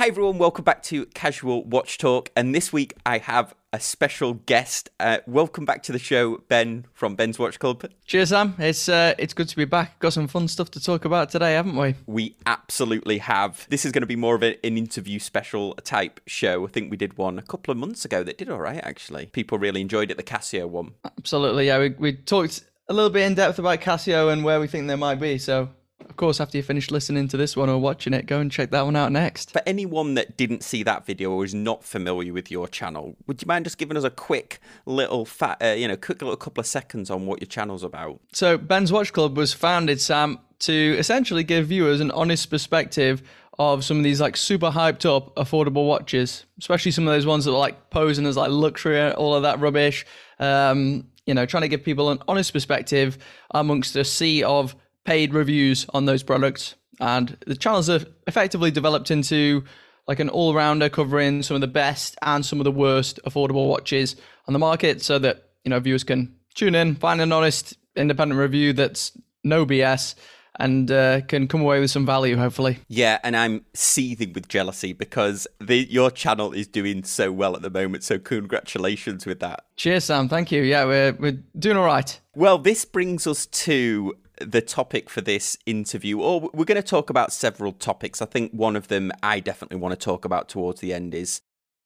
Hi everyone, welcome back to Casual Watch Talk. And this week I have a special guest. Uh, welcome back to the show, Ben from Ben's Watch Club. Cheers, Sam. It's uh, it's good to be back. Got some fun stuff to talk about today, haven't we? We absolutely have. This is going to be more of a, an interview special type show. I think we did one a couple of months ago that did all right, actually. People really enjoyed it, the Casio one. Absolutely, yeah. We, we talked a little bit in depth about Casio and where we think they might be. So of course, after you finish listening to this one or watching it, go and check that one out next. For anyone that didn't see that video or is not familiar with your channel, would you mind just giving us a quick little fat, uh, you know, quick little couple of seconds on what your channel's about? So, Ben's Watch Club was founded, Sam, to essentially give viewers an honest perspective of some of these like super hyped up affordable watches, especially some of those ones that are like posing as like luxury, all of that rubbish. Um, you know, trying to give people an honest perspective amongst a sea of paid reviews on those products. And the channels have effectively developed into like an all rounder covering some of the best and some of the worst affordable watches on the market so that, you know, viewers can tune in, find an honest independent review that's no BS and uh, can come away with some value, hopefully. Yeah, and I'm seething with jealousy because the, your channel is doing so well at the moment. So congratulations with that. Cheers, Sam. Thank you. Yeah, we're we're doing all right. Well, this brings us to the topic for this interview, or we're going to talk about several topics. I think one of them I definitely want to talk about towards the end is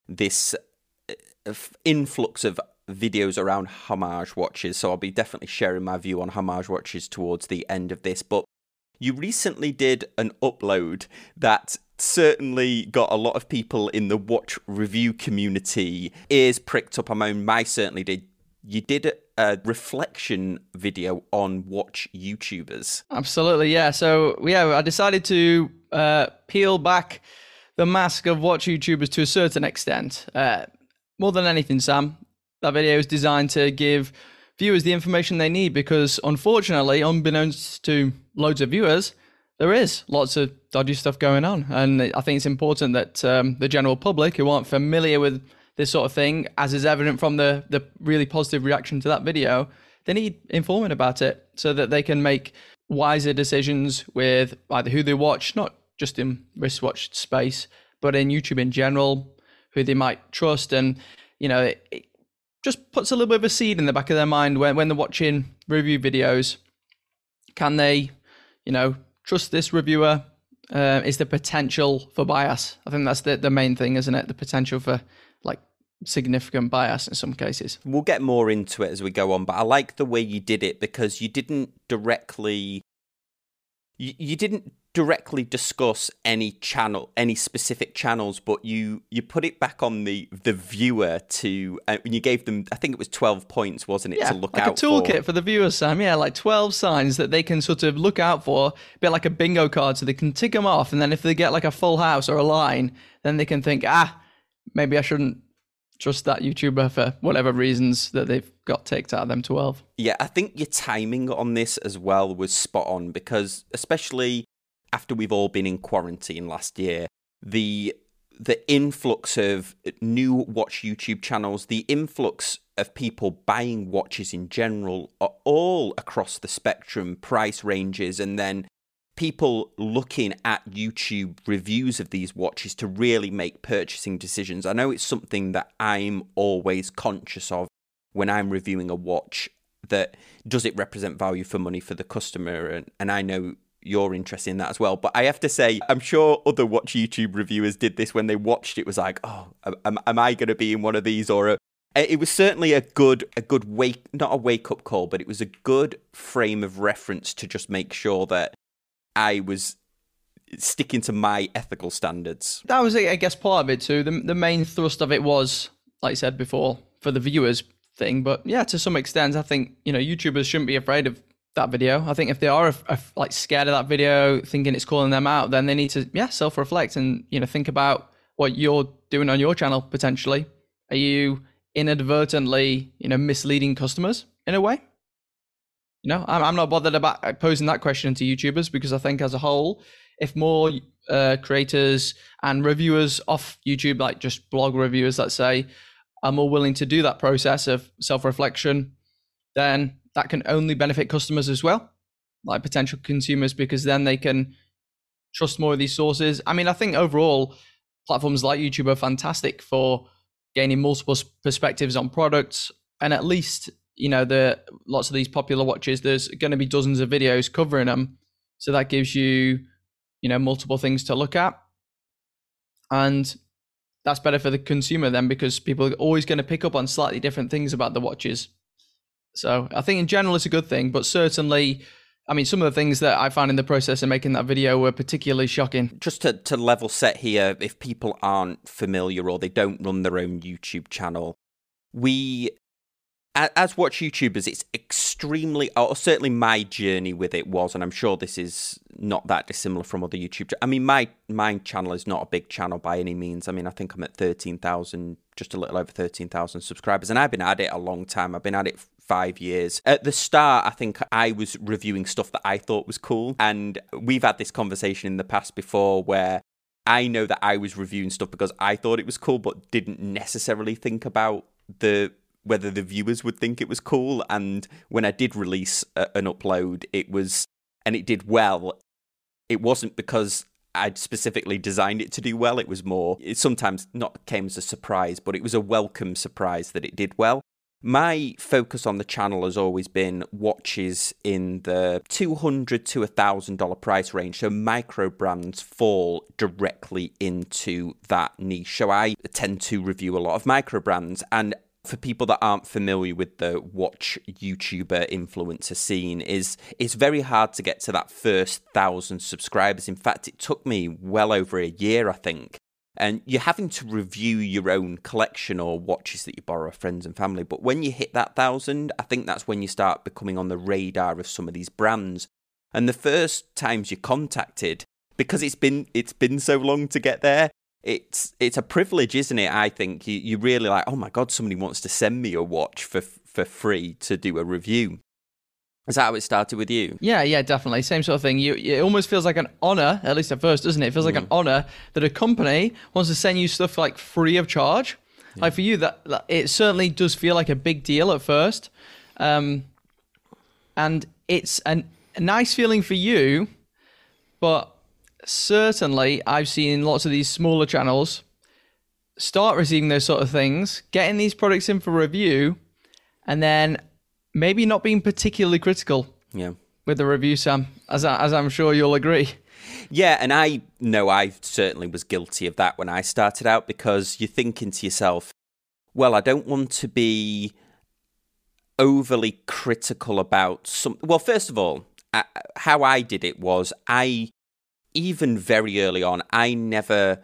this uh, influx of videos around homage watches. So I'll be definitely sharing my view on homage watches towards the end of this. But you recently did an upload that certainly got a lot of people in the watch review community ears pricked up. I mean, I certainly did. You did a reflection video on watch YouTubers. Absolutely, yeah. So yeah, I decided to uh, peel back the mask of watch YouTubers to a certain extent. Uh, more than anything, Sam, that video is designed to give viewers the information they need because, unfortunately, unbeknownst to loads of viewers, there is lots of dodgy stuff going on, and I think it's important that um, the general public who aren't familiar with this sort of thing, as is evident from the the really positive reaction to that video, they need informing about it so that they can make wiser decisions with either who they watch, not just in wristwatch space, but in YouTube in general, who they might trust, and you know, it, it just puts a little bit of a seed in the back of their mind when when they're watching review videos. Can they, you know, trust this reviewer? Uh, is the potential for bias? I think that's the the main thing, isn't it? The potential for significant bias in some cases. We'll get more into it as we go on, but I like the way you did it because you didn't directly you, you didn't directly discuss any channel any specific channels but you you put it back on the the viewer to uh, you gave them i think it was 12 points wasn't it yeah, to look like out a toolkit for. for the viewers sam yeah like 12 signs that they can sort of look out for a bit like a bingo card so they can tick them off and then if they get like a full house or a line then they can think ah maybe i shouldn't trust that YouTuber for whatever reasons that they've got ticked out of them 12. Yeah, I think your timing on this as well was spot on because especially after we've all been in quarantine last year, the the influx of new watch YouTube channels, the influx of people buying watches in general are all across the spectrum, price ranges, and then people looking at YouTube reviews of these watches to really make purchasing decisions. I know it's something that I'm always conscious of when I'm reviewing a watch that does it represent value for money for the customer and, and I know you're interested in that as well. But I have to say, I'm sure other watch YouTube reviewers did this when they watched it was like, oh, am, am I going to be in one of these or uh, a, it was certainly a good a good wake not a wake up call but it was a good frame of reference to just make sure that I was sticking to my ethical standards. That was, I guess, part of it too. The, the main thrust of it was, like I said before, for the viewers thing. But yeah, to some extent, I think you know YouTubers shouldn't be afraid of that video. I think if they are like scared of that video, thinking it's calling them out, then they need to yeah self reflect and you know think about what you're doing on your channel potentially. Are you inadvertently you know misleading customers in a way? You know, I'm, I'm not bothered about posing that question to YouTubers because I think as a whole, if more uh, creators and reviewers off YouTube, like just blog reviewers, let's say, are more willing to do that process of self reflection, then that can only benefit customers as well, like potential consumers, because then they can trust more of these sources. I mean, I think overall, platforms like YouTube are fantastic for gaining multiple perspectives on products, and at least you know the lots of these popular watches. There's going to be dozens of videos covering them, so that gives you you know multiple things to look at, and that's better for the consumer then because people are always going to pick up on slightly different things about the watches. So I think in general it's a good thing, but certainly I mean, some of the things that I found in the process of making that video were particularly shocking. Just to, to level set here, if people aren't familiar or they don't run their own YouTube channel, we, as watch YouTubers, it's extremely, or certainly my journey with it was, and I'm sure this is not that dissimilar from other YouTube. I mean, my my channel is not a big channel by any means. I mean, I think I'm at thirteen thousand, just a little over thirteen thousand subscribers, and I've been at it a long time. I've been at it five years. At the start, I think I was reviewing stuff that I thought was cool. And we've had this conversation in the past before where I know that I was reviewing stuff because I thought it was cool, but didn't necessarily think about the whether the viewers would think it was cool. And when I did release a, an upload, it was and it did well. It wasn't because I'd specifically designed it to do well. It was more, it sometimes not came as a surprise, but it was a welcome surprise that it did well. My focus on the channel has always been watches in the 200 to $1,000 price range. So micro brands fall directly into that niche. So I tend to review a lot of micro brands. And for people that aren't familiar with the watch YouTuber influencer scene, is it's very hard to get to that first thousand subscribers. In fact, it took me well over a year, I think, and you're having to review your own collection or watches that you borrow friends and family. But when you hit that thousand, I think that's when you start becoming on the radar of some of these brands. And the first times you're contacted, because it's been it's been so long to get there, it's it's a privilege, isn't it? I think you you really like, oh my god, somebody wants to send me a watch for for free to do a review. Is that how it started with you? Yeah, yeah, definitely. Same sort of thing. You, it almost feels like an honor, at least at first, doesn't it? It feels like an mm. honor that a company wants to send you stuff like free of charge. Yeah. Like for you, that, that, it certainly does feel like a big deal at first, um, and it's an, a nice feeling for you. But certainly, I've seen lots of these smaller channels start receiving those sort of things, getting these products in for review, and then maybe not being particularly critical. Yeah. With the review, Sam, as I, as I'm sure you'll agree. Yeah, and I know I certainly was guilty of that when I started out because you're thinking to yourself, well, I don't want to be overly critical about some. Well, first of all, I, how I did it was I, even very early on, I never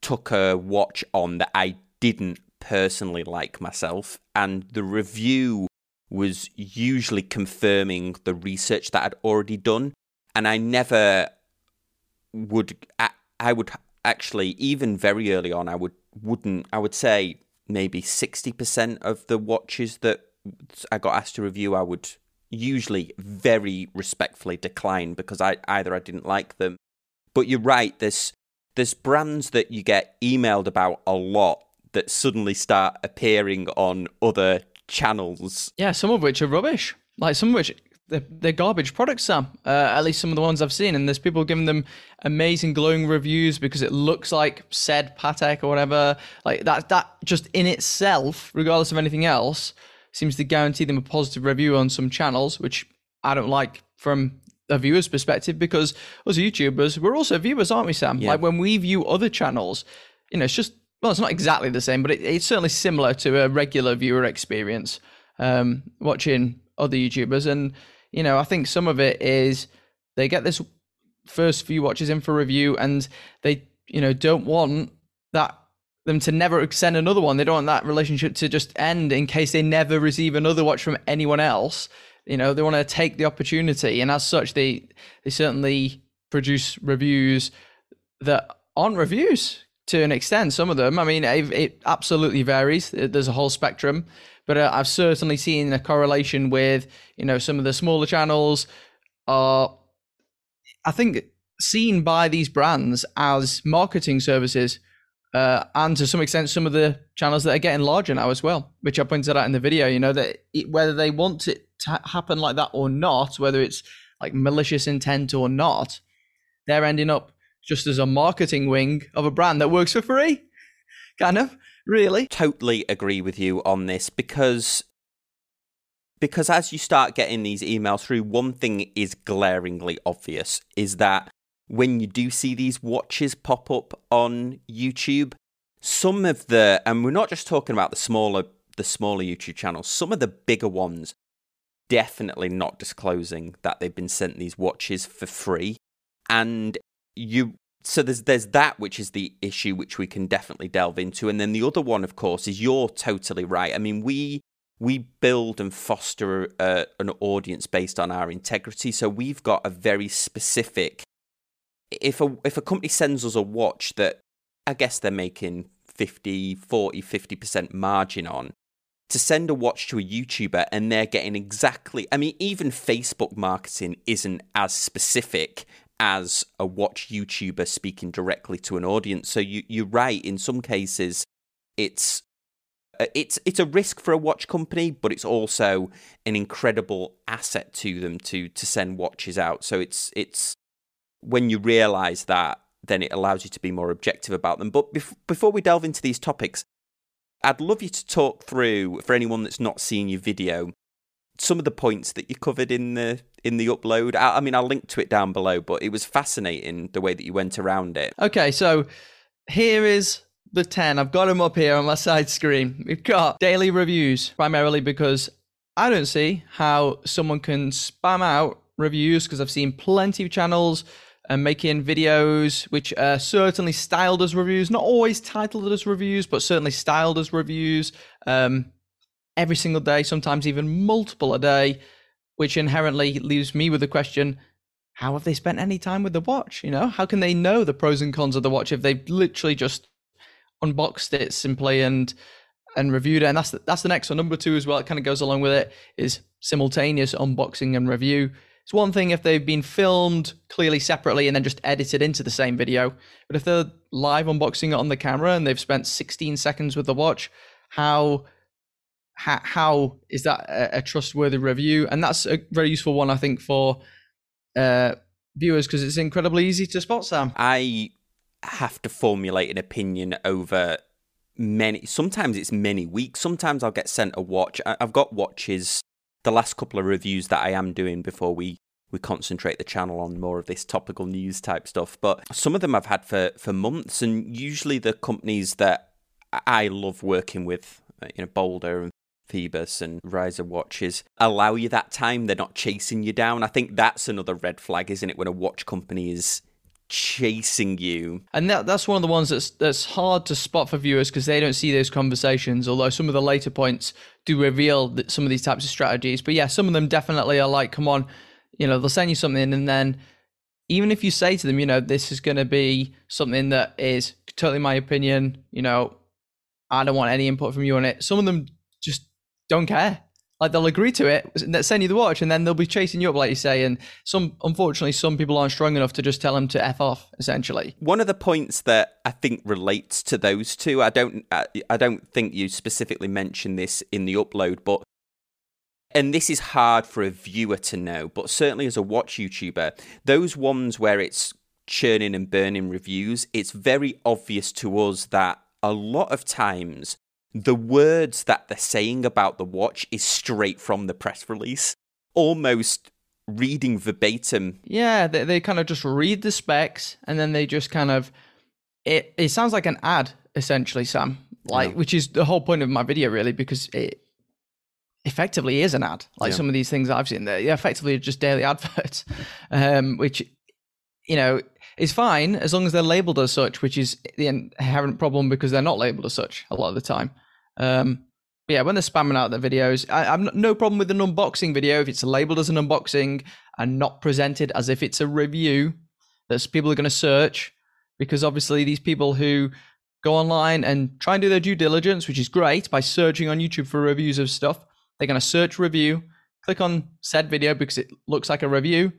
took a watch on that I didn't personally like myself, and the review was usually confirming the research that I'd already done. And I never would, I, I would actually, even very early on, I would, wouldn't, I would say maybe 60% of the watches that I got asked to review, I would usually very respectfully decline because I either I didn't like them. But you're right, there's there's brands that you get emailed about a lot that suddenly start appearing on other channels. Yeah, some of which are rubbish. Like some of which they're, they're garbage products, Sam. Uh, at least some of the ones I've seen, and there's people giving them amazing glowing reviews because it looks like said Patek or whatever. Like that, that just in itself, regardless of anything else, seems to guarantee them a positive review on some channels, which I don't like from a viewer's perspective because as YouTubers, we're also viewers, aren't we, Sam? Yeah. Like when we view other channels, you know, it's just well, it's not exactly the same, but it, it's certainly similar to a regular viewer experience um, watching other YouTubers. And, you know, I think some of it is they get this first few watches in for review and they, you know, don't want that them to never send another one. They don't want that relationship to just end in case they never receive another watch from anyone else. You know, they want to take the opportunity, and as such, they they certainly produce reviews that aren't reviews to an extent. Some of them, I mean, it, it absolutely varies. There's a whole spectrum, but uh, I've certainly seen a correlation with you know some of the smaller channels are, I think, seen by these brands as marketing services. Uh, and to some extent, some of the channels that are getting larger now as well, which I pointed out in the video. You know that it, whether they want it to happen like that or not, whether it's like malicious intent or not, they're ending up just as a marketing wing of a brand that works for free. Kind of, really. Totally agree with you on this because because as you start getting these emails through, one thing is glaringly obvious is that when you do see these watches pop up on YouTube, some of the and we're not just talking about the smaller the smaller YouTube channels, some of the bigger ones definitely not disclosing that they've been sent these watches for free. And you so there's there's that which is the issue which we can definitely delve into. And then the other one, of course, is you're totally right. I mean, we we build and foster a, an audience based on our integrity. So we've got a very specific if a if a company sends us a watch that I guess they're making 50, 40, 50% margin on, to send a watch to a YouTuber and they're getting exactly I mean, even Facebook marketing isn't as specific as a watch YouTuber speaking directly to an audience. So you you're right, in some cases it's uh, it's it's a risk for a watch company, but it's also an incredible asset to them to to send watches out. So it's it's when you realize that, then it allows you to be more objective about them. But bef- before we delve into these topics, I'd love you to talk through, for anyone that's not seen your video, some of the points that you covered in the in the upload. I, I mean, I'll link to it down below, but it was fascinating the way that you went around it. Okay, so here is the 10. I've got them up here on my side screen. We've got daily reviews, primarily because I don't see how someone can spam out reviews because I've seen plenty of channels and making videos which are certainly styled as reviews, not always titled as reviews, but certainly styled as reviews um, every single day, sometimes even multiple a day, which inherently leaves me with the question how have they spent any time with the watch? You know, how can they know the pros and cons of the watch if they've literally just unboxed it simply and and reviewed it? And that's the, that's the next one. Number two as well. It kind of goes along with it is simultaneous unboxing and review. It's one thing if they've been filmed clearly separately and then just edited into the same video. But if they're live unboxing it on the camera and they've spent 16 seconds with the watch, how how, how is that a, a, trustworthy review? And that's a very useful one, I think, for uh, viewers because it's incredibly easy to spot. Sam, I have to formulate an opinion over many. Sometimes it's many weeks. Sometimes I'll get sent a watch. I've got watches the last couple of reviews that I am doing before we we concentrate the channel on more of this topical news type stuff. But some of them I've had for for months, and usually the companies that I love working with, uh, you know, Boldr and Phoibos and Riser watches allow you that time. They're not chasing you down. I think that's another red flag, isn't it? When a watch company is chasing you. And that that's one of the ones that's that's hard to spot for viewers because they don't see those conversations. Although some of the later points do reveal some of these types of strategies. But yeah, some of them definitely are like, come on, you know, they'll send you something, and then even if you say to them, you know, this is going to be something that is totally my opinion, you know, I don't want any input from you on it. Some of them just don't care like they'll agree to it, send you the watch, and then they'll be chasing you up, like you say. And some, unfortunately, some people aren't strong enough to just tell them to f off. Essentially, one of the points that I think relates to those two, I don't, I don't think you specifically mentioned this in the upload, but and this is hard for a viewer to know, but certainly as a watch YouTuber, those ones where it's churning and burning reviews, it's very obvious to us that a lot of times the words that they're saying about the watch is straight from the press release, almost reading verbatim. Yeah, they, they kind of just read the specs and then they just kind of it. It sounds like an ad essentially, Sam. Like, yeah. which is the whole point of my video, really, because it effectively is an ad. Like yeah. some of these things I've seen, they're effectively just daily adverts, um, which you know is fine as long as they're labeled as such, which is the inherent problem because they're not labeled as such a lot of the time. Um, yeah, when they're spamming out their videos, I, have no problem with an unboxing video if it's labeled as an unboxing and not presented as if it's a review that people are going to search. Because obviously, these people who go online and try and do their due diligence, which is great, by searching on YouTube for reviews of stuff, they're going to search review, click on said video because it looks like a review,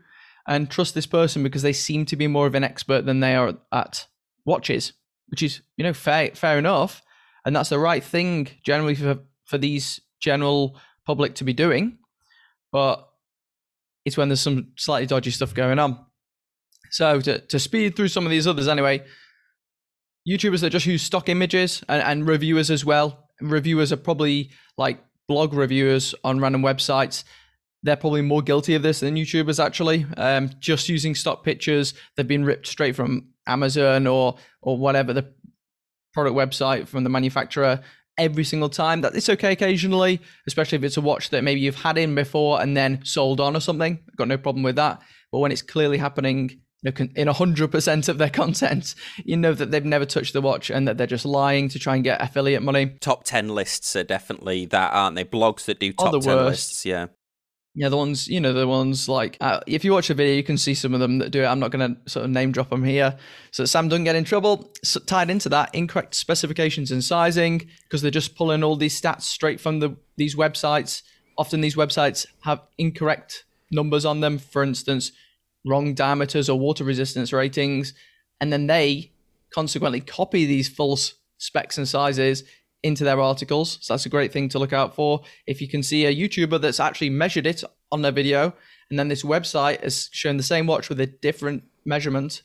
and trust this person because they seem to be more of an expert than they are at watches, which is you know fair fair enough and that's the right thing generally for for these general public to be doing. But it's when there's some slightly dodgy stuff going on. So to, to speed through some of these others anyway, YouTubers that just use stock images and, and reviewers as well. Reviewers are probably like blog reviewers on random websites. They're probably more guilty of this than YouTubers actually. Um, just using stock pictures, they've been ripped straight from Amazon or or whatever the product website from the manufacturer every single time. That it's okay occasionally, especially if it's a watch that maybe you've had in before and then sold on or something. I've Got no problem with that. But when it's clearly happening in hundred percent of their content, you know that they've never touched the watch and that they're just lying to try and get affiliate money. Top ten lists are definitely that, aren't they? Blogs that do top ten worst. lists, yeah. Yeah, the ones you know, the ones like uh, if you watch a video, you can see some of them that do it. I'm not going to sort of name drop them here, so Sam doesn't get in trouble. So tied into that, incorrect specifications and sizing because they're just pulling all these stats straight from the these websites. Often these websites have incorrect numbers on them. For instance, wrong diameters or water resistance ratings, and then they consequently copy these false specs and sizes into their articles. So that's a great thing to look out for. If you can see a YouTuber that's actually measured it on their video, and then this website has shown the same watch with a different measurement,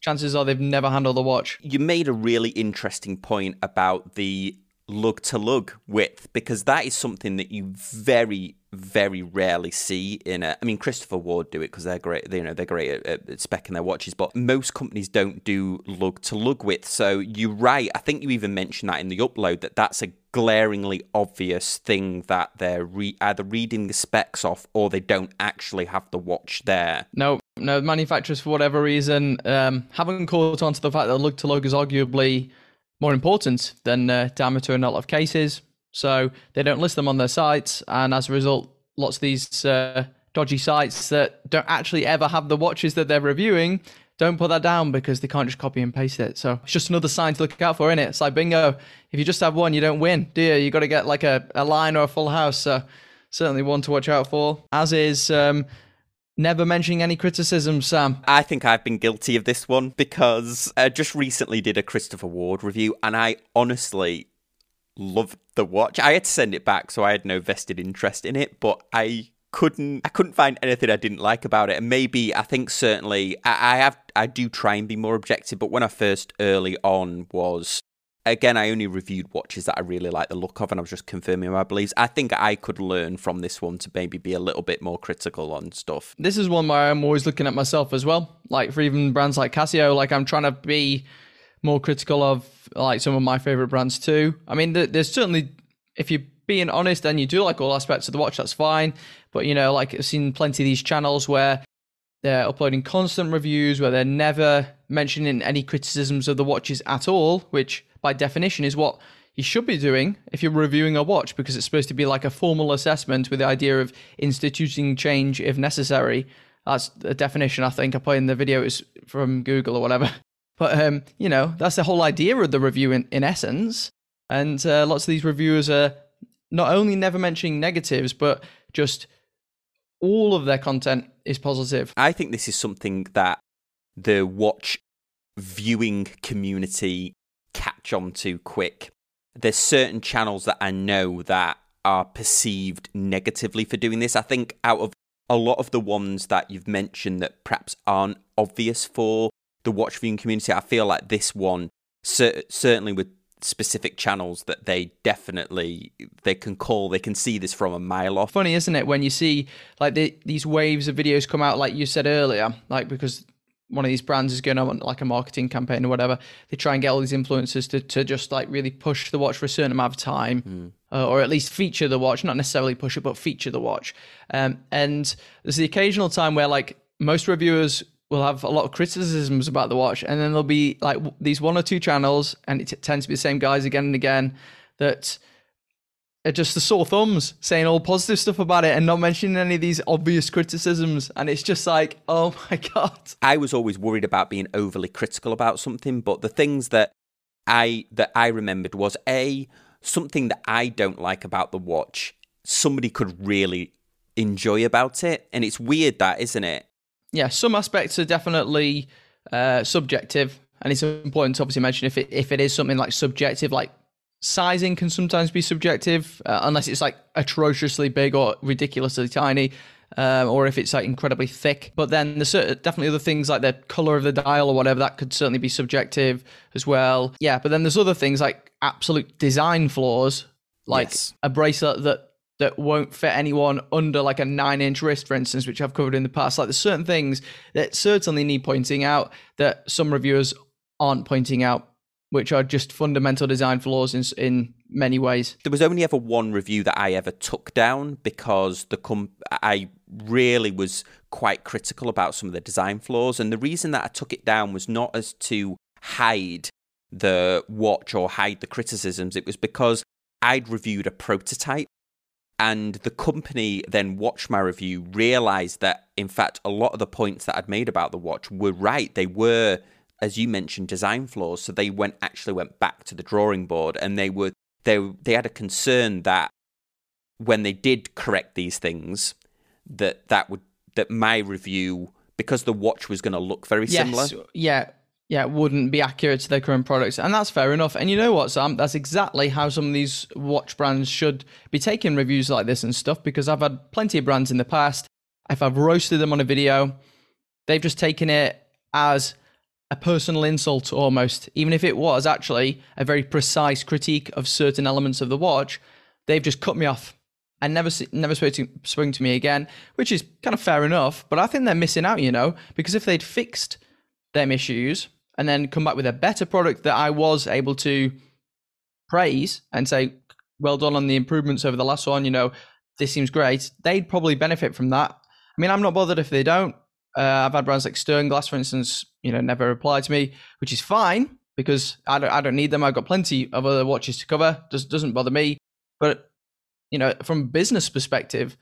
chances are they've never handled the watch. You made a really interesting point about the lug to lug width because that is something that you very very rarely see in a. I mean, Christopher Ward do it because they're great. You know, they're great at, at specking their watches, but most companies don't do lug to lug width. So you're right. I think you even mentioned that in the upload that that's a glaringly obvious thing that they're re- either reading the specs off or they don't actually have the watch there. No, no, manufacturers for whatever reason um, haven't caught on to the fact that lug to lug is arguably more important than uh, diameter in a lot of cases. So they don't list them on their sites, and as a result, lots of these uh, dodgy sites that don't actually ever have the watches that they're reviewing don't put that down because they can't just copy and paste it. So it's just another sign to look out for, isn't it? It's like bingo. If you just have one, you don't win, do you? You got to get like a, a line or a full house. So certainly one to watch out for. As is um, never mentioning any criticism, Sam. I think I've been guilty of this one because I just recently did a Christopher Ward review, and I honestly loved the watch. I had to send it back, so I had no vested interest in it, but I couldn't I couldn't find anything I didn't like about it. And maybe I think certainly I, I have I do try and be more objective, but when I first early on was again, I only reviewed watches that I really like the look of, and I was just confirming my beliefs. I think I could learn from this one to maybe be a little bit more critical on stuff. This is one where I'm always looking at myself as well. Like for even brands like Casio, like I'm trying to be more critical of like some of my favorite brands too. I mean, there's certainly, if you're being honest and you do like all aspects of the watch, that's fine. But you know, like I've seen plenty of these channels where they're uploading constant reviews where they're never mentioning any criticisms of the watches at all, which by definition is what you should be doing if you're reviewing a watch because it's supposed to be like a formal assessment with the idea of instituting change if necessary. That's the definition I think I put in the video is from Google or whatever. But um, you know, that's the whole idea of the review in, in essence. And uh, lots of these reviewers are not only never mentioning negatives, but just all of their content is positive. I think this is something that the watch viewing community catch on to quick. There's certain channels that I know that are perceived negatively for doing this. I think out of a lot of the ones that you've mentioned that perhaps aren't obvious for the watch viewing community. I feel like this one, cer- certainly with specific channels that they definitely they can call they can see this from a mile off funny isn't it when you see like the, these waves of videos come out like you said earlier like because one of these brands is going on like a marketing campaign or whatever they try and get all these influencers to, to just like really push the watch for a certain amount of time mm. uh, or at least feature the watch not necessarily push it but feature the watch um, and there's the occasional time where like most reviewers will have a lot of criticisms about the watch, and then there'll be like these one or two channels, and it t- tends to be the same guys again and again that are just the sore thumbs saying all positive stuff about it and not mentioning any of these obvious criticisms. And it's just like, oh my god. I was always worried about being overly critical about something, but the things that I that I remembered was a something that I don't like about the watch. Somebody could really enjoy about it, and it's weird that, isn't it? yeah, some aspects are definitely uh, subjective, and it's important to obviously mention if it if it is something like subjective, like sizing can sometimes be subjective, uh, unless it's like atrociously big or ridiculously tiny. um, or if it's like incredibly thick. But then there's definitely other things like the color of the dial or whatever that could certainly be subjective as well. Yeah, but then there's other things like absolute design flaws, like Yes. a bracelet that that won't fit anyone under like a nine inch wrist, for instance, which I've covered in the past. Like there's certain things that certainly need pointing out that some reviewers aren't pointing out, which are just fundamental design flaws in in many ways. There was only ever one review that I ever took down because the com- I really was quite critical about some of the design flaws, and the reason that I took it down was not as to hide the watch or hide the criticisms. It was because I'd reviewed a prototype. And the company then watched my review, realized that, in fact, a lot of the points that I'd made about the watch were right. They were, as you mentioned, design flaws. So they went actually went back to the drawing board, and they were they they had a concern that when they did correct these things, that that would that my review because the watch was going to look very similar. Yeah, yeah, it wouldn't be accurate to their current products, and that's fair enough. And you know what, Sam? That's exactly how some of these watch brands should be taking reviews like this and stuff. Because I've had plenty of brands in the past. If I've roasted them on a video, they've just taken it as a personal insult almost, even if it was actually a very precise critique of certain elements of the watch. They've just cut me off and never never spoke to, to me again, which is kind of fair enough. But I think they're missing out, you know, because if they'd fixed them issues and then come back with a better product that I was able to praise and say, well done on the improvements over the last one, you know, this seems great, they'd probably benefit from that. I mean, I'm not bothered if they don't. Uh, I've had brands like Sternglas, for instance, you know, never reply to me, which is fine because I don't, I don't need them. I've got plenty of other watches to cover. Does, doesn't bother me. But, you know, from business perspective,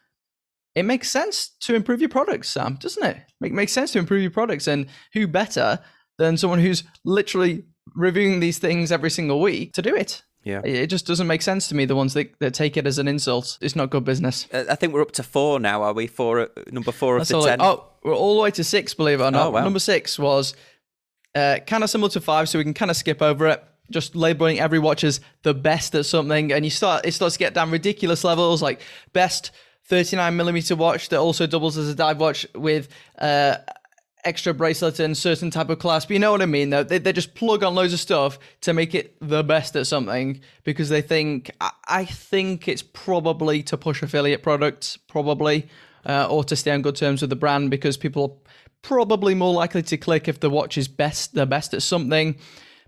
it makes sense to improve your products, Sam, doesn't it? Make makes sense to improve your products, and who better than someone who's literally reviewing these things every single week to do it? Yeah. It just doesn't make sense to me. The ones that, that take it as an insult, it's not good business. I think we're up to four now. Are we? Four, uh, number four of That's the ten. Oh, we're all the way to six, believe it or not. Oh, wow. Number six was uh, kind of similar to five, so we can kind of skip over it. Just labeling every watch as the best at something, and you start it starts to get down ridiculous levels, like best 39 millimeter watch that also doubles as a dive watch with uh, extra bracelet and certain type of clasp. You know what I mean? Though they, they just plug on loads of stuff to make it the best at something because they think. I, I think it's probably to push affiliate products, probably, uh, or to stay on good terms with the brand because people are probably more likely to click if the watch is best, the best at something.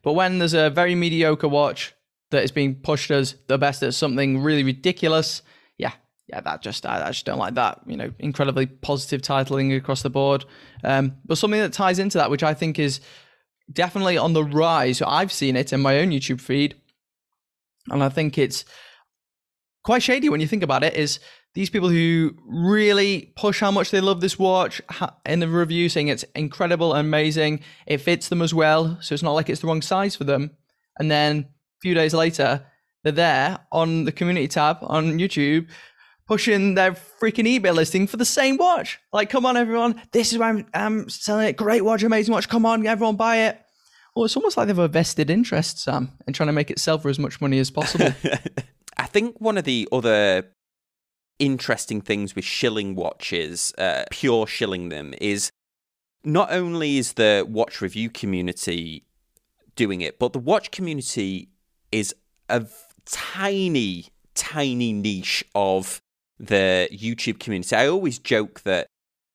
But when there's a very mediocre watch that is being pushed as the best at something really ridiculous, yeah, yeah, that just I, I just don't like that. You know, incredibly positive titling across the board. Um, but something that ties into that, which I think is definitely on the rise. I've seen it in my own YouTube feed, and I think it's quite shady when you think about it. Is these people who really push how much they love this watch in the review, saying it's incredible, amazing, it fits them as well, so it's not like it's the wrong size for them, and then a few days later they're there on the community tab on YouTube pushing their freaking eBay listing for the same watch. Like, come on, everyone, this is why I'm, I'm selling it. Great watch, amazing watch. Come on, everyone, buy it. Well, it's almost like they've a vested interest, Sam, in trying to make it sell for as much money as possible. I think one of the other interesting things with shilling watches, uh, pure shilling them, is not only is the watch review community doing it, but the watch community is a v- tiny, tiny niche of the YouTube community. I always joke that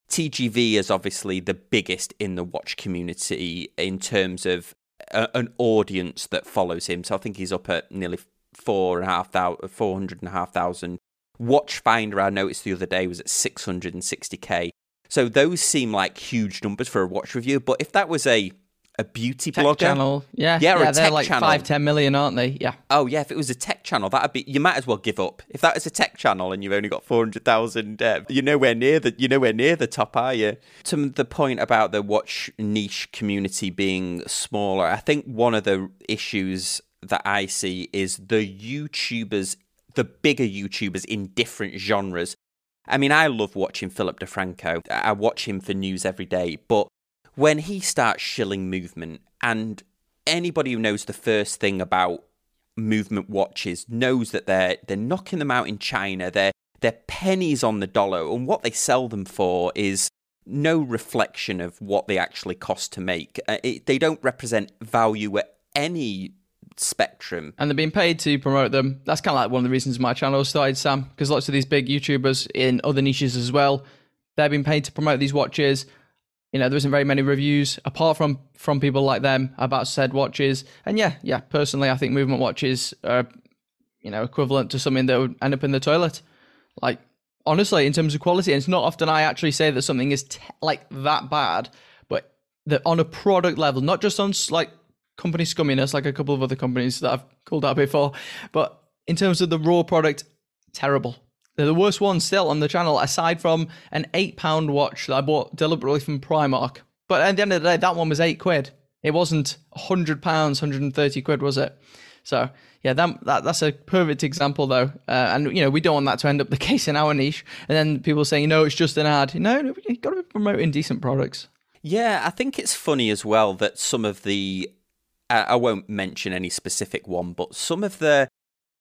TGV is obviously the biggest in the watch community in terms of a, an audience that follows him. So I think he's up at nearly four and a half thousand, four hundred and a half thousand. Watchfinder, I noticed the other day, was at 660k. So those seem like huge numbers for a watch review. But if that was a a beauty tech blogger, channel, yeah, Yeah, a they're tech like channel. five, ten million, aren't they? Yeah, Oh yeah, if it was a tech channel, that'd be you might as well give up. If that was a tech channel and you've only got four hundred thousand, uh, you're nowhere near the you're nowhere near the top, are you? To the point about the watch niche community being smaller, I think one of the issues that I see is the YouTubers, the bigger YouTubers in different genres. I mean, I love watching Philip DeFranco. I watch him for news every day, but when he starts shilling MVMT and anybody who knows the first thing about MVMT watches knows that they're they're knocking them out in China. They're they're pennies on the dollar, and what they sell them for is no reflection of what they actually cost to make. Uh, it, they don't represent value at any spectrum. And they're being paid to promote them. That's kind of like one of the reasons my channel started, Sam, because lots of these big YouTubers in other niches as well, they're being paid to promote these watches. You know, there isn't very many reviews apart from from people like them about said watches. And yeah, yeah, personally, I think MVMT watches are, you know, equivalent to something that would end up in the toilet. Like honestly, in terms of quality, and it's not often I actually say that something is t- like that bad, but that on a product level, not just on like company scumminess, like a couple of other companies that I've called out before, but in terms of the raw product, terrible. They're the worst ones still on the channel, aside from an eight pound watch that I bought deliberately from Primark. But at the end of the day, that one was eight quid. It wasn't hundred pounds, hundred and thirty quid, was it? So yeah, that, that that's a perfect example though. Uh, and you know, we don't want that to end up the case in our niche. And then people saying, no, it's just an ad. No, no you've got to be promoting decent products. Yeah, I think it's funny as well that some of the I won't mention any specific one, but some of the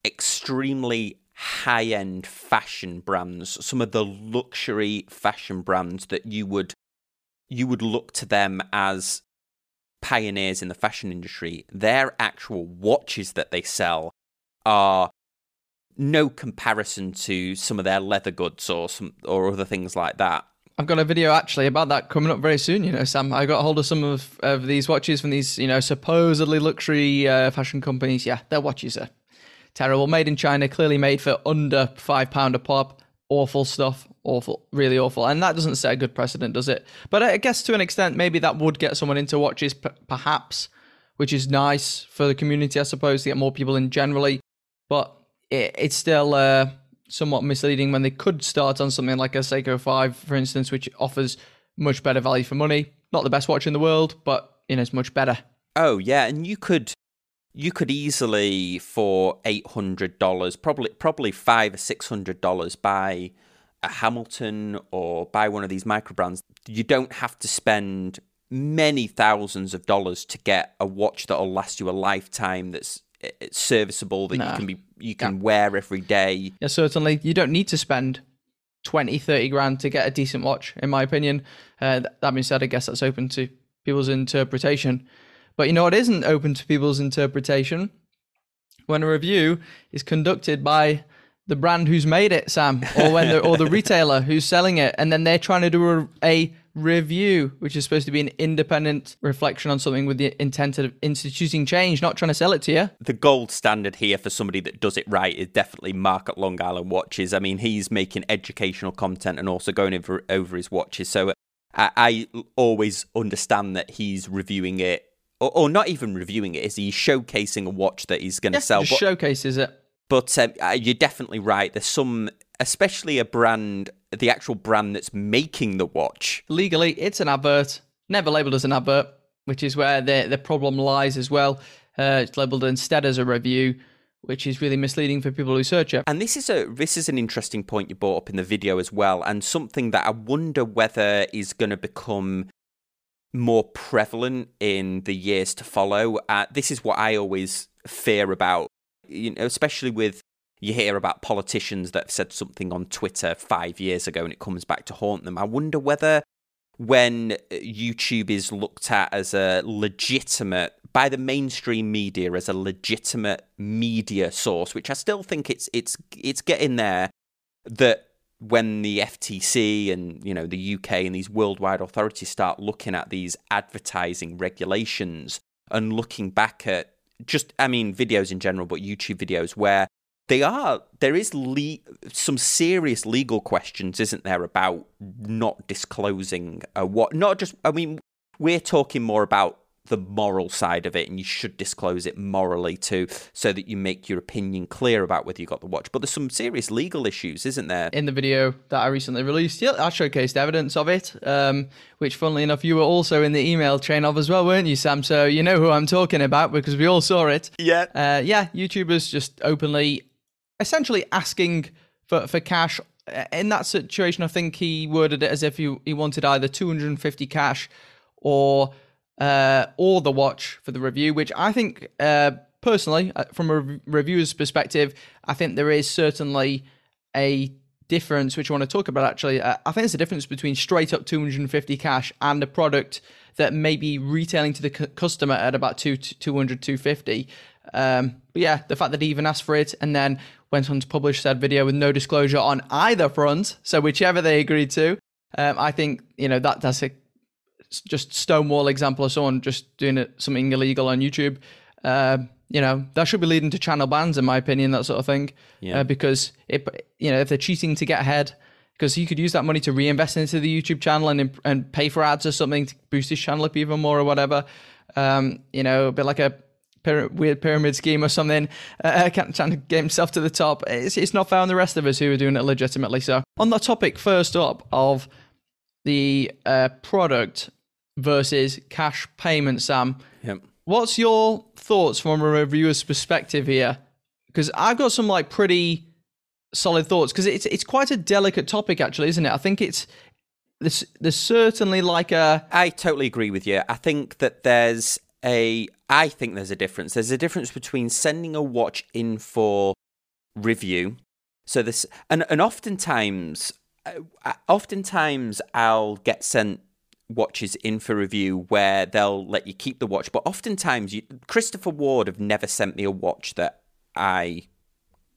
extremely high end fashion brands, some of the luxury fashion brands that you would you would look to them as pioneers in the fashion industry, their actual watches that they sell are no comparison to some of their leather goods or some or other things like that. I've got a video actually about that coming up very soon. You know, Sam, I got hold of some of, of these watches from these, you know, supposedly luxury uh, fashion companies. Yeah, their watches are terrible. Made in China, clearly made for under five pound a pop. Awful stuff. Awful, really awful. And that doesn't set a good precedent, does it? But I guess to an extent, maybe that would get someone into watches, p- perhaps, which is nice for the community, I suppose, to get more people in generally. But it, it's still. Uh, somewhat misleading when they could start on something like a Seiko 5, for instance, which offers much better value for money. Not the best watch in the world, but you know, it's much better. Oh yeah, and you could you could easily for eight hundred dollars, probably probably five or six hundred dollars buy a Hamilton or buy one of these micro brands. You don't have to spend many thousands of dollars to get a watch that'll last you a lifetime that's serviceable that you can be you can yeah. wear every day. Yeah, certainly. You don't need to spend 20, 30 grand to get a decent watch, in my opinion. Uh, that being said, I guess that's open to people's interpretation. But you know what isn't open to people's interpretation? When a review is conducted by the brand who's made it, Sam, or when the, or the retailer who's selling it, and then they're trying to do a, a review, which is supposed to be an independent reflection on something with the intent of instituting change, not trying to sell it to you. The gold standard here for somebody that does it right is definitely Mark at Long Island Watches. I mean, he's making educational content and also going over, over his watches. So I, I always understand that he's reviewing it, or, or, not even reviewing it, is he showcasing a watch that he's going to yeah, sell? Just but, showcases it. But um, you're definitely right. There's some especially a brand, the actual brand that's making the watch. Legally, it's an advert, never labeled as an advert, which is where the the problem lies as well. Uh, it's labeled instead as a review, which is really misleading for people who search it. And this is a this is an interesting point you brought up in the video as well, and something that I wonder whether is going to become more prevalent in the years to follow. Uh, this is what I always fear about, you know, especially with you hear about politicians that have said something on Twitter five years ago and it comes back to haunt them. I wonder whether when uh, YouTube is looked at as a legitimate by the mainstream media as a legitimate media source, which I still think it's it's it's getting there, that when the FTC and you know the UK and these worldwide authorities start looking at these advertising regulations and looking back at just I mean videos in general, but YouTube videos where they are there is le- some serious legal questions isn't there about not disclosing what not just i mean we're talking more about the moral side of it and you should disclose it morally too so that you make your opinion clear about whether you got the watch. But there's some serious legal issues isn't there? In the video that i recently released yeah i showcased evidence of it um, which funnily enough you were also in the email chain of as well weren't you sam? So you know who i'm talking about because we all saw it. Yeah. Uh, yeah youtubers just openly essentially asking for, for cash. In that situation, I think he worded it as if he, he wanted either 250 cash or uh, or the watch for the review, which I think uh, personally, uh, from a reviewer's perspective, I think there is certainly a difference which I want to talk about actually. Uh, I think there's a difference between straight up 250 cash and a product that may be retailing to the cu- customer at about two, 200, 250. Um, but yeah, the fact that he even asked for it and then went on to publish said video with no disclosure on either front, so whichever they agreed to, um, I think you know that that's a just stonewall example of someone just doing it, something illegal on YouTube. Uh, you know that should be leading to channel bans, in my opinion, that sort of thing. Yeah. Uh, because it, you know, if they're cheating to get ahead, because he could use that money to reinvest into the YouTube channel and and pay for ads or something to boost his channel up even more or whatever. Um, you know, a bit like a weird pyramid scheme or something, uh, trying to get himself to the top. It's, it's not fair on the rest of us who are doing it legitimately. So, on the topic first up of the uh, product versus cash payment, Sam. Yep. What's your thoughts from a reviewer's perspective here? Because I've got some like pretty solid thoughts because it's it's quite a delicate topic actually, isn't it? I think it's there's there's certainly like a. I totally agree with you. I think that there's a I think there's a difference. There's a difference between sending a watch in for review. So this and and oftentimes uh, oftentimes I'll get sent watches in for review where they'll let you keep the watch. But oftentimes, you, Christopher Ward have never sent me a watch that I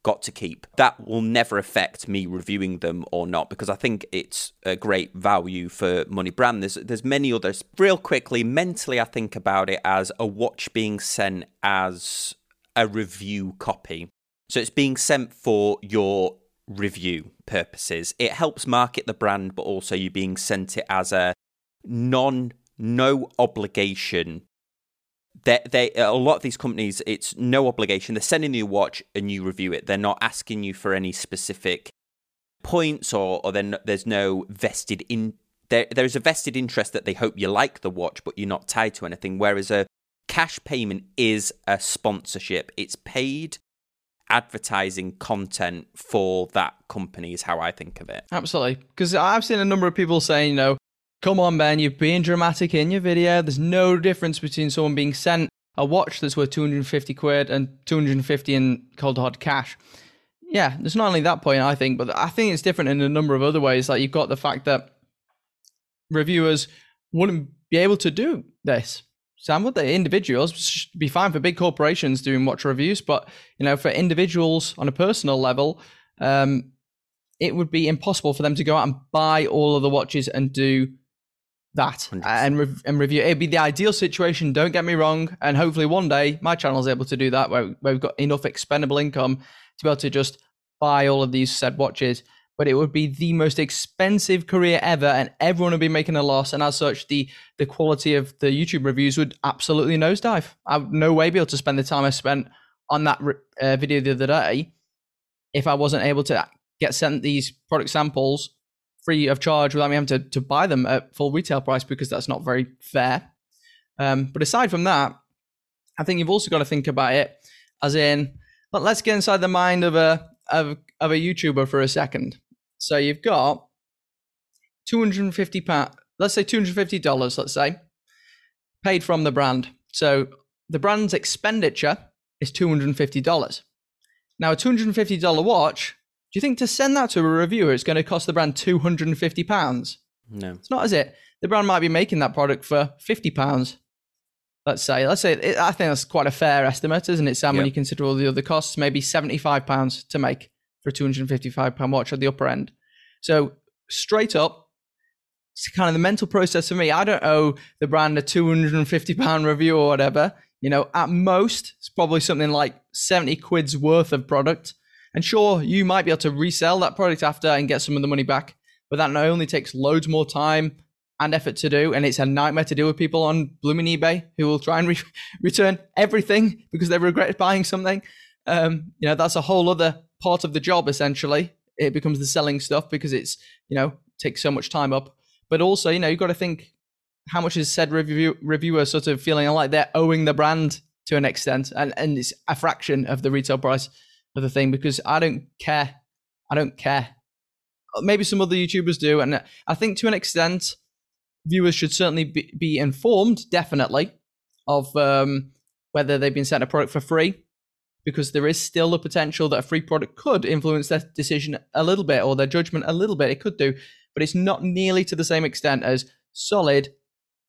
got to keep. That will never affect me reviewing them or not because I think it's a great value for money brand. There's there's many others. Real quickly, mentally, I think about it as a watch being sent as a review copy. So it's being sent for your review purposes. It helps market the brand, but also you being sent it as a non no obligation they they a lot of these companies it's no obligation they're sending you a watch and you review it they're not asking you for any specific points or or then there's no vested in there there's a vested interest that they hope you like the watch but you're not tied to anything whereas a cash payment is a sponsorship it's paid advertising content for that company is how I think of it. Absolutely. Because I've seen a number of people saying, you know, Come on, Ben, you're being dramatic in your video. There's no difference between someone being sent a watch that's worth 250 quid and 250 in cold hard cash. Yeah, there's not only that point, I think, but I think it's different in a number of other ways. Like you've got the fact that reviewers wouldn't be able to do this. Sam, would they? Individuals be fine for big corporations doing watch reviews, but you know, for individuals on a personal level, um, it would be impossible for them to go out and buy all of the watches and do that and re- and review. It'd be the ideal situation. Don't get me wrong, and hopefully one day my channel is able to do that, where, where we've got enough expendable income to be able to just buy all of these said watches. But it would be the most expensive career ever, and everyone would be making a loss. And as such, the the quality of the YouTube reviews would absolutely nosedive. I would no way be able to spend the time I spent on that uh, video the other day if I wasn't able to get sent these product samples free of charge without me having to, to buy them at full retail price because that's not very fair. Um, but aside from that, I think you've also got to think about it as in, let's get inside the mind of a of, of a YouTuber for a second. So you've got 250 pounds, let's say $250, let's say, paid from the brand. So the brand's expenditure is $250. Now, a $250 watch do you think to send that to a reviewer, it's going to cost the brand two hundred and fifty pounds? No, it's not, is it? The brand might be making that product for fifty pounds. Let's say, let's say, it, I think that's quite a fair estimate, isn't it, Sam? Yep. When you consider all the other costs, maybe seventy-five pounds to make for a two hundred and fifty-five pound watch at the upper end. So straight up, it's kind of the mental process for me. I don't owe the brand a two hundred and fifty pound review or whatever. You know, at most, it's probably something like seventy quid's worth of product and sure, you might be able to resell that product after and get some of the money back, but that not only takes loads more time and effort to do, and it's a nightmare to deal with people on blooming eBay who will try and re- return everything because they regret buying something. Um, you know, that's a whole other part of the job essentially. It becomes the selling stuff because it's, you know, takes so much time up. But also, you know, you've got to think how much is said review, reviewer sort of feeling like they're owing the brand to an extent, and, and it's a fraction of the retail price of the thing because I don't care. I don't care. Maybe some other YouTubers do, and I think to an extent, viewers should certainly be, be informed, definitely, of um, whether they've been sent a product for free because there is still the potential that a free product could influence their decision a little bit or their judgment a little bit. It could do, but it's not nearly to the same extent as solid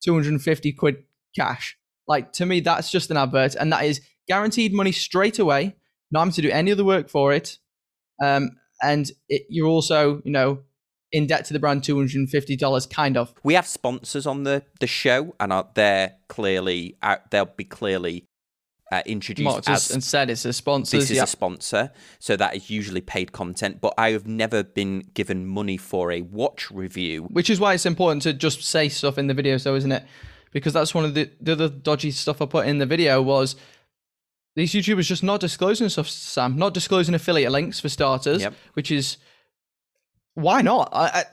250 quid cash. Like to me, that's just an advert, and that is guaranteed money straight away. Not having to do any of the work for it, um, and it, you're also, you know, in debt to the brand two hundred and fifty dollars, kind of. We have sponsors on the the show, and are, they're clearly uh, they'll be clearly uh, introduced as and said it's a sponsor. This is a sponsor, so that is usually paid content. But I have never been given money for a watch review, which is why it's important to just say stuff in the video, so isn't it? Because that's one of the the other dodgy stuff I put in the video was these YouTubers just not disclosing stuff, Sam, not disclosing affiliate links for starters, yep. which is why not? I, I,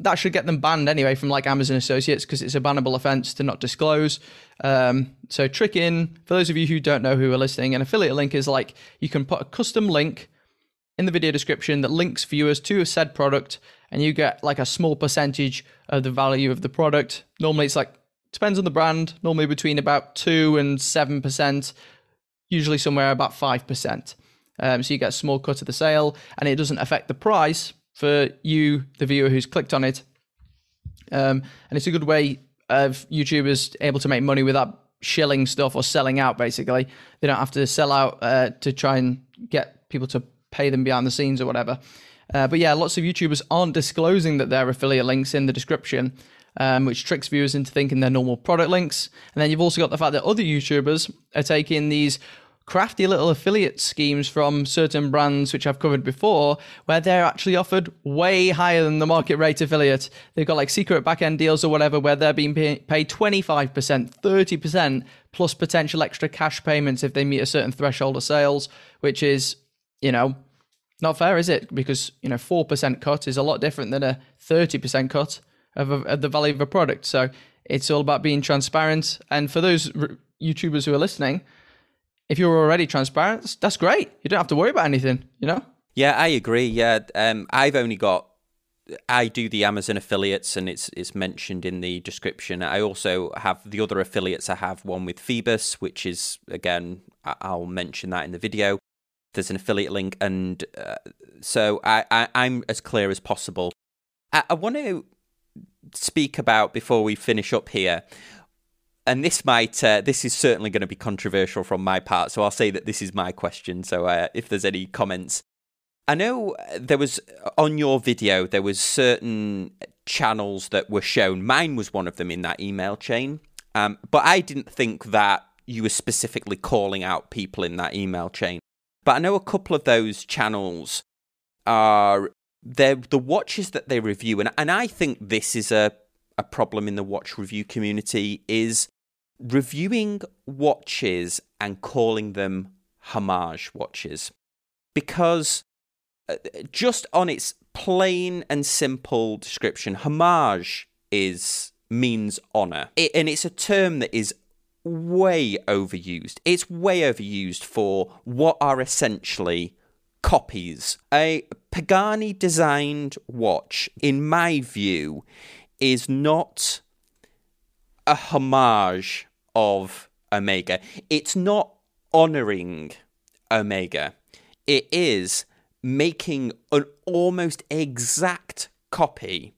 that should get them banned anyway from like Amazon Associates because it's a bannable offense to not disclose. Um, so tricking for those of you who don't know who are listening, an affiliate link is like you can put a custom link in the video description that links viewers to a said product, and you get like a small percentage of the value of the product. Normally, it's like depends on the brand. Normally between about two and seven percent. Usually somewhere about five percent. Um, so you get a small cut of the sale, and it doesn't affect the price for you, the viewer who's clicked on it. Um, and it's a good way of YouTubers able to make money without shilling stuff or selling out. Basically, they don't have to sell out uh, to try and get people to pay them behind the scenes or whatever. Uh, but yeah, lots of YouTubers aren't disclosing that they're affiliate links in the description, um, which tricks viewers into thinking they're normal product links. And then you've also got the fact that other YouTubers are taking these crafty little affiliate schemes from certain brands, which I've covered before, where they're actually offered way higher than the market rate affiliate. They've got like secret back end deals or whatever, where they're being paid 25%, 30%, plus potential extra cash payments if they meet a certain threshold of sales, which is, you know, not fair, is it? Because, you know, 4% cut is a lot different than a 30% cut of, a, of the value of a product. So it's all about being transparent. And for those YouTubers who are listening, if you're already transparent, that's great. You don't have to worry about anything, you know? Yeah, I agree. Yeah, um, I've only got I do the Amazon affiliates, and it's it's mentioned in the description. I also have the other affiliates. I have one with Phoibos, which is again I'll mention that in the video. There's an affiliate link, and uh, so I, I am as clear as possible. I, I want to speak about before we finish up here and this might uh, this is certainly going to be controversial from my part so i'll say that this is my question so uh, if there's any comments. I know there was on your video there was certain channels that were shown. Mine was one of them in that email chain um, but i didn't think that you were specifically calling out people in that email chain. But i know a couple of those channels are they're the watches that they review and, and i think this is a a problem in the watch review community is reviewing watches and calling them homage watches. Because uh, just on its plain and simple description, homage is means honor. It, and it's a term that is way overused. It's way overused for what are essentially copies. A Pagani designed watch, in my view, is not a homage of Omega. It's not honoring Omega. It is making an almost exact copy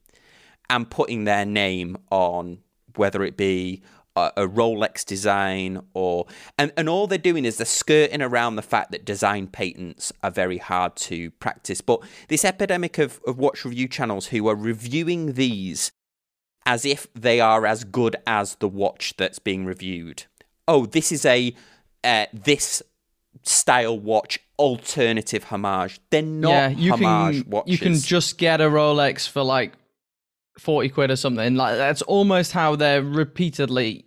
and putting their name on whether it be a, a Rolex design or and, and all they're doing is they're skirting around the fact that design patents are very hard to practice. But this epidemic of, of watch review channels who are reviewing these as if they are as good as the watch that's being reviewed. Oh, this is a uh, this style watch alternative homage. They're not yeah, you homage can, watches. You can just get a Rolex for like forty quid or something. Like that's almost how they're repeatedly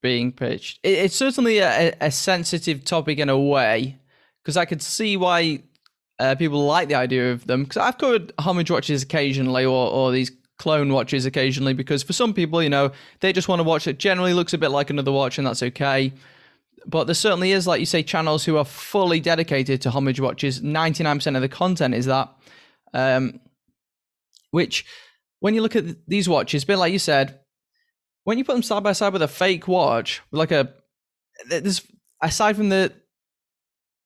being pitched. It, it's certainly a, a, sensitive topic in a way because I could see why uh, people like the idea of them. Because I've covered homage watches occasionally, or or these clone watches occasionally because for some people, you know, they just want to watch it generally looks a bit like another watch and that's okay. But there certainly is, like you say, channels who are fully dedicated to homage watches. 99% of the content is that. Um, which, when you look at these watches, a bit like you said, when you put them side by side with a fake watch, like a, there's, aside from the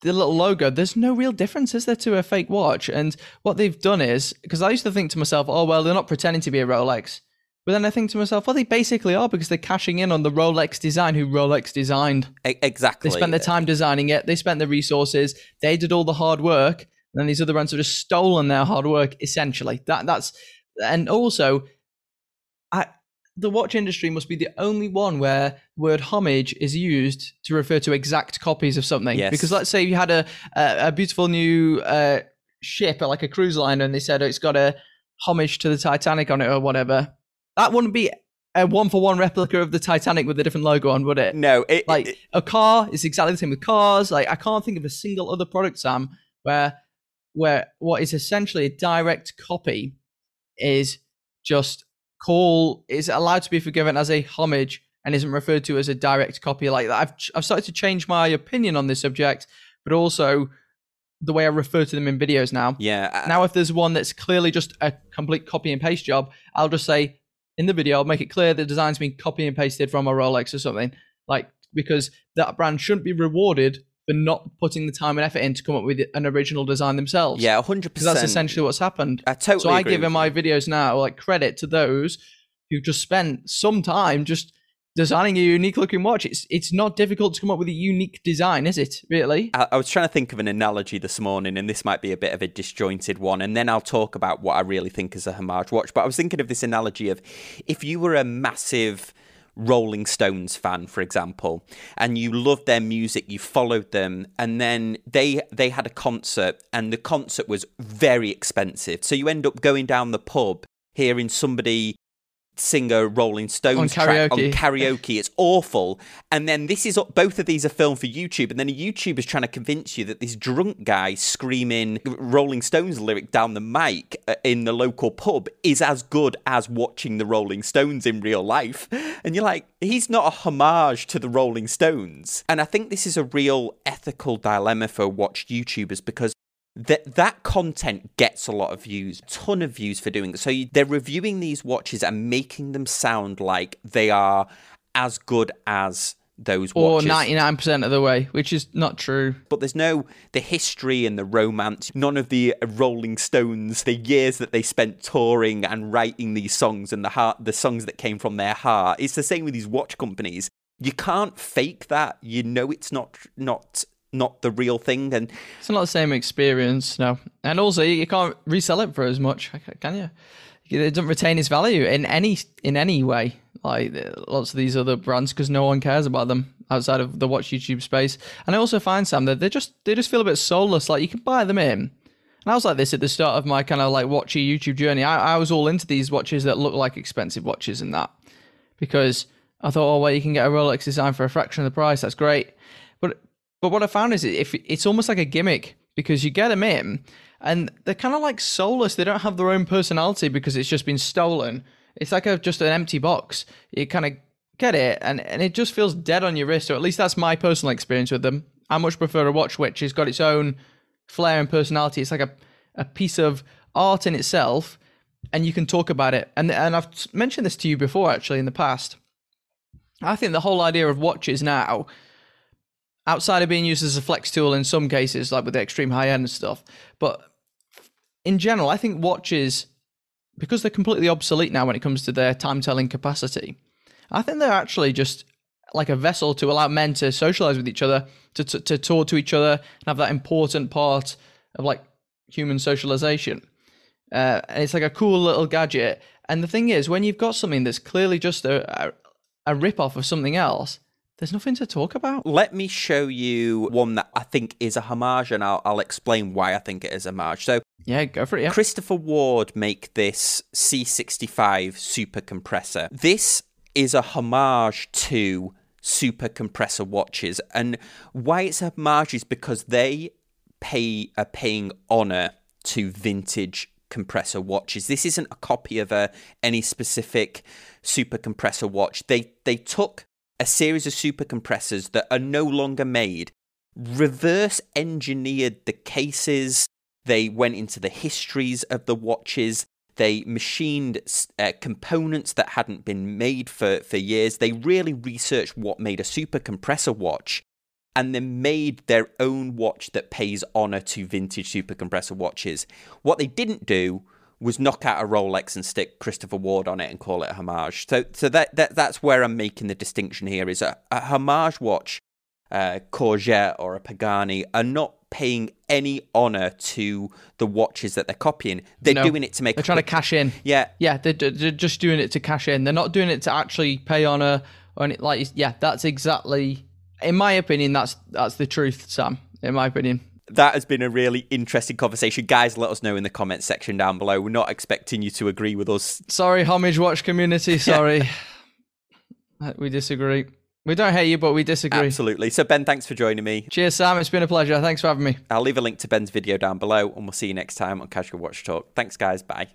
the little logo, there's no real difference, is there, to a fake watch? And what they've done is, because I used to think to myself, oh, well, they're not pretending to be a Rolex. But then I think to myself, well, they basically are because they're cashing in on the Rolex design, who Rolex designed. Exactly. They spent their time designing it, they spent the resources, they did all the hard work, and then these other brands have just stolen their hard work, essentially. That That's, and also, I, the watch industry must be the only one where word homage is used to refer to exact copies of something. Yes. Because let's say you had a a, a beautiful new uh, ship, like a cruise liner, and they said oh, it's got a homage to the Titanic on it or whatever. That wouldn't be a one for one replica of the Titanic with a different logo on, would it? No, it, Like it- a car is exactly the same with cars. Like I can't think of a single other product, Sam, where where what is essentially a direct copy is just call is allowed to be forgiven as a homage and isn't referred to as a direct copy like that. I've I've started to change my opinion on this subject, but also the way I refer to them in videos now. yeah. I- Now, if there's one that's clearly just a complete copy and paste job, I'll just say in the video, I'll make it clear the design's been copy and pasted from a Rolex or something. Like, because that brand shouldn't be rewarded for not putting the time and effort in to come up with an original design themselves. yeah, hundred Because that's essentially what's happened. I totally. so I give in my videos now like credit to those who just spent some time just designing a unique looking watch. It's it's not difficult to come up with a unique design, is it? Really? I, I was trying to think of an analogy this morning, and this might be a bit of a disjointed one, and then I'll talk about what I really think is a homage watch. But I was thinking of this analogy of if you were a massive Rolling Stones fan, for example, and you loved their music, you followed them, and then they they had a concert, and the concert was very expensive, so you end up going down the pub hearing somebody sing a Rolling Stones On track on karaoke. karaoke. It's awful. And then this is both of these are filmed for YouTube, and then a YouTuber's trying to convince you that this drunk guy screaming Rolling Stones lyric down the mic uh, in the local pub is as good as watching the Rolling Stones in real life. And you're like, he's not a homage to the Rolling Stones. And I think this is a real ethical dilemma for watch YouTubers because that that content gets a lot of views, ton of views for doing. So you, they're reviewing these watches and making them sound like they are as good as those Or watches. ninety nine percent of the way, which is not true. But there's no the history and the romance, none of the uh, Rolling Stones, the years that they spent touring and writing these songs and the heart, the songs that came from their heart. It's the same with these watch companies. You can't fake that. You know it's not not not the real thing and It's not the same experience, no. And also, you can't resell it for as much, can you? It doesn't retain its value in any in any way, like lots of these other brands, because no one cares about them outside of the watch YouTube space. And I also find Sam that they just they just feel a bit soulless. Like you can buy them in, and I was like this at the start of my kind of like watchy YouTube journey. I, I was all into these watches that look like expensive watches and that because I thought, oh well, you can get a Rolex design for a fraction of the price. That's great. But what I found is if it's almost like a gimmick because you get them in and they're kind of like soulless. They don't have their own personality because it's just been stolen. It's like a just an empty box. You kind of get it and, and it just feels dead on your wrist, or at least that's my personal experience with them. I much prefer a watch which has got its own flair and personality. It's like a, a piece of art in itself and you can talk about it. And and I've mentioned this to you before actually in the past. I think the whole idea of watches now outside of being used as a flex tool in some cases, like with the extreme high end stuff. But in general, I think watches, because they're completely obsolete now when it comes to their time telling capacity, I think they're actually just like a vessel to allow men to socialize with each other, to, to, to talk to each other, and have that important part of like human socialization. Uh, and it's like a cool little gadget. And the thing is, when you've got something that's clearly just a, a, a rip off of something else, there's nothing to talk about. let me show you one that I think is a homage, and I'll, I'll explain why I think it is a homage. So, Yeah, go for it. Yeah. Christopher Ward make this C65 super compressor. This is a homage to super compressor watches, and why it's a homage is because they pay are paying honor to vintage compressor watches. This isn't a copy of a any specific super compressor watch. They they took a series of super compressors that are no longer made, reverse engineered the cases. They went into the histories of the watches. They machined uh, components that hadn't been made for, for years. They really researched what made a super compressor watch. and then made their own watch that pays honor to vintage super compressor watches. What they didn't do was knock out a Rolex and stick Christopher Ward on it and call it a homage. So, so that, that that's where I'm making the distinction here. Is a, a homage watch, uh, Corgeut or a Pagani are not paying any honor to the watches that they're copying. They're No. doing it to make. They're trying to cash in. Yeah, Yeah, they're, they're just doing it to cash in. They're not doing it to actually pay honor or any, like. Yeah, that's exactly. In my opinion, that's that's the truth, Sam. In my opinion. That has been a really interesting conversation. Guys, let us know in the comments section down below. We're not expecting you to agree with us. Sorry, homage watch community. Sorry, Uh, we disagree. We don't hate you, but we disagree. Absolutely. So, Ben, thanks for joining me. Cheers, Sam. It's been a pleasure. Thanks for having me. I'll leave a link to Ben's video down below, and we'll see you next time on Casual Watch Talk. Thanks, guys. Bye.